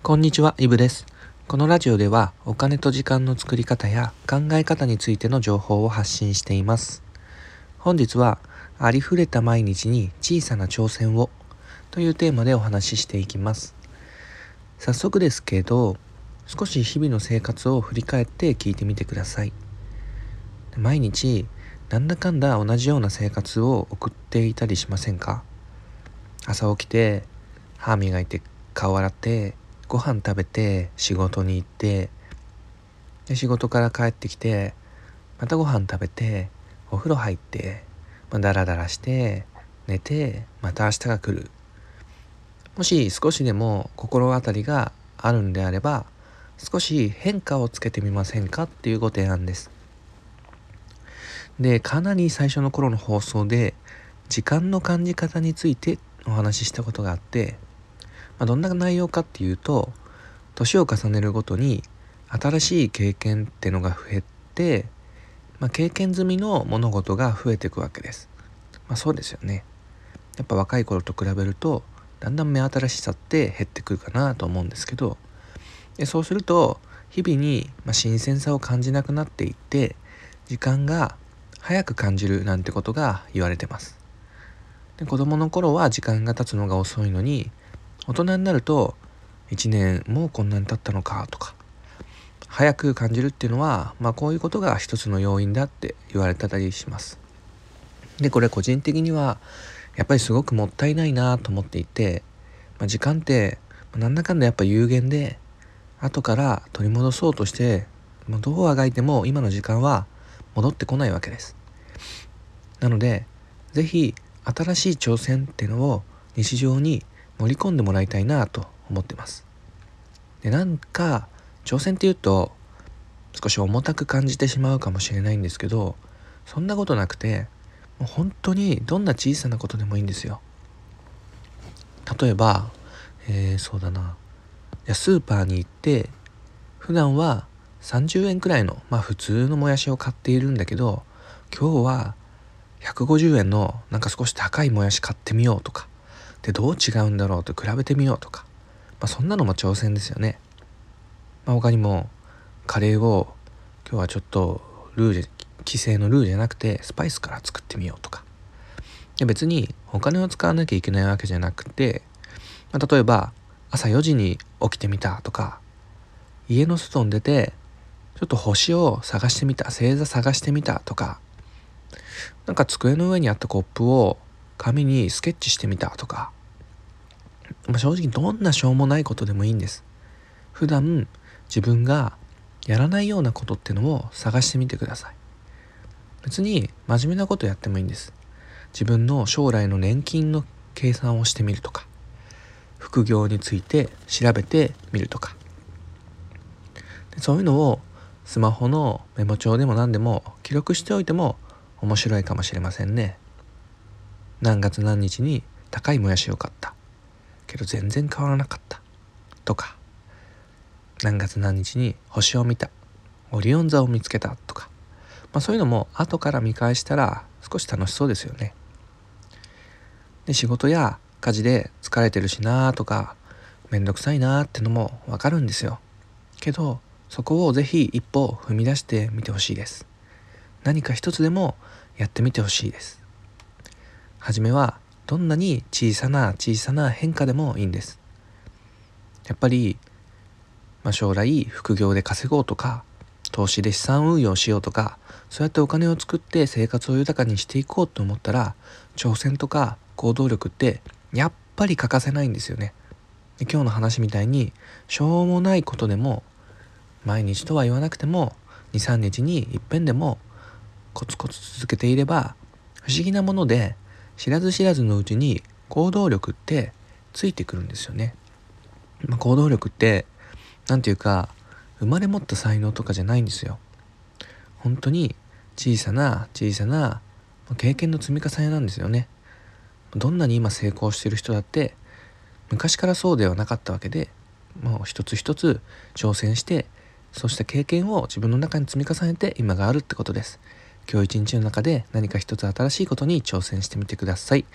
こんにちは、イブです。このラジオではお金と時間の作り方や考え方についての情報を発信しています。本日はありふれた毎日に小さな挑戦をというテーマでお話ししていきます。早速ですけど、少し日々の生活を振り返って聞いてみてください。毎日なんだかんだ同じような生活を送っていたりしませんか？朝起きて歯磨いて顔洗ってご飯食べて仕事に行ってで仕事から帰ってきてまたご飯食べてお風呂入って、まあ、ダラダラして寝てまた明日が来る。もし少しでも心当たりがあるんであれば少し変化をつけてみませんかっていうご提案です。でかなり最初の頃の放送で時間の感じ方についてお話ししたことがあってまあ、どんな内容かっていうと年を重ねるごとに新しい経験ってのが増えて、まあ、経験済みの物事が増えていくわけです。まあ、そうですよね。やっぱ若い頃と比べるとだんだん目新しさって減ってくるかなと思うんですけどでそうすると日々に新鮮さを感じなくなっていって時間が早く感じるなんてことが言われてます。で子供の頃は時間が経つのが遅いのに大人になると1年もうこんなに経ったのかとか早く感じるっていうのは、まあ、こういうことが一つの要因だって言われたりします。でこれ個人的にはやっぱりすごくもったいないなと思っていて、まあ、時間ってなんだかんだやっぱ有限で後から取り戻そうとしてもうどうあがいても今の時間は戻ってこないわけです。なので是非新しい挑戦っていうのを日常に盛り込んでもらいたいなと思ってます。でなんか挑戦っていうと少し重たく感じてしまうかもしれないんですけどそんなことなくてもう本当にどんな小さなことでもいいんですよ。例えば、えー、そうだな。スーパーに行って普段は30円くらいのまあ普通のもやしを買っているんだけど今日は150円のなんか少し高いもやし買ってみようとかでどう違うんだろうと比べてみようとか、まあ、そんなのも挑戦ですよね。まあ、他にもカレーを今日はちょっとルーで規制のルーじゃなくてスパイスから作ってみようとかで別にお金を使わなきゃいけないわけじゃなくて、まあ、例えば朝4時に起きてみたとか家の外に出てちょっと星を探してみた星座探してみたとかなんか机の上にあったコップを紙にスケッチしてみたとか、まあ、正直どんなしょうもないことでもいいんです。普段自分がやらないようなことってのを探してみてください。別に真面目なことやってもいいんです。自分の将来の年金の計算をしてみるとか。副業について調べてみるとか。でそういうのをスマホのメモ帳でも何でも記録しておいても面白いかもしれませんね。何月何日に高いもやしを買った。けど全然変わらなかったとか何月何日に星を見たオリオン座を見つけたとか、まあ、そういうのも後から見返したら少し楽しそうですよね。で仕事や家事で疲れてるしなーとかめんどくさいなーってのもわかるんですよ。けどそこをぜひ一歩踏み出してみてほしいです。何か一つでもやってみてほしいです。初めはどんなに小さな小さな変化でもいいんです。やっぱり、まあ、将来副業で稼ごうとか投資で資産運用しようとかそうやってお金を作って生活を豊かにしていこうと思ったら挑戦とか行動力ってやっぱり欠かせないんですよね。で今日の話みたいにしょうもないことでも毎日とは言わなくても23日にいっぺんでもコツコツ続けていれば不思議なもので知らず知らずのうちに行動力ってついてくるんですよね。まあ、行動力って何て言うか生まれ持った才能とかじゃないんですよ。本当に小さな小さな経験の積み重ねなんですよね。どんなに今成功してる人だって昔からそうではなかったわけでもう一つ一つ挑戦してそうした経験を自分の中に積み重ねて今があるってことです。今日一日の中で何か一つ新しいことに挑戦してみてください。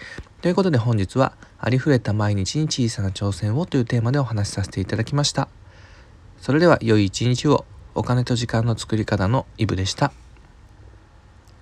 ということで本日はありふれた毎日に小さな挑戦をというテーマでお話しさせていただきました。それでは良い一日をお金と時間の作り方のイブでした。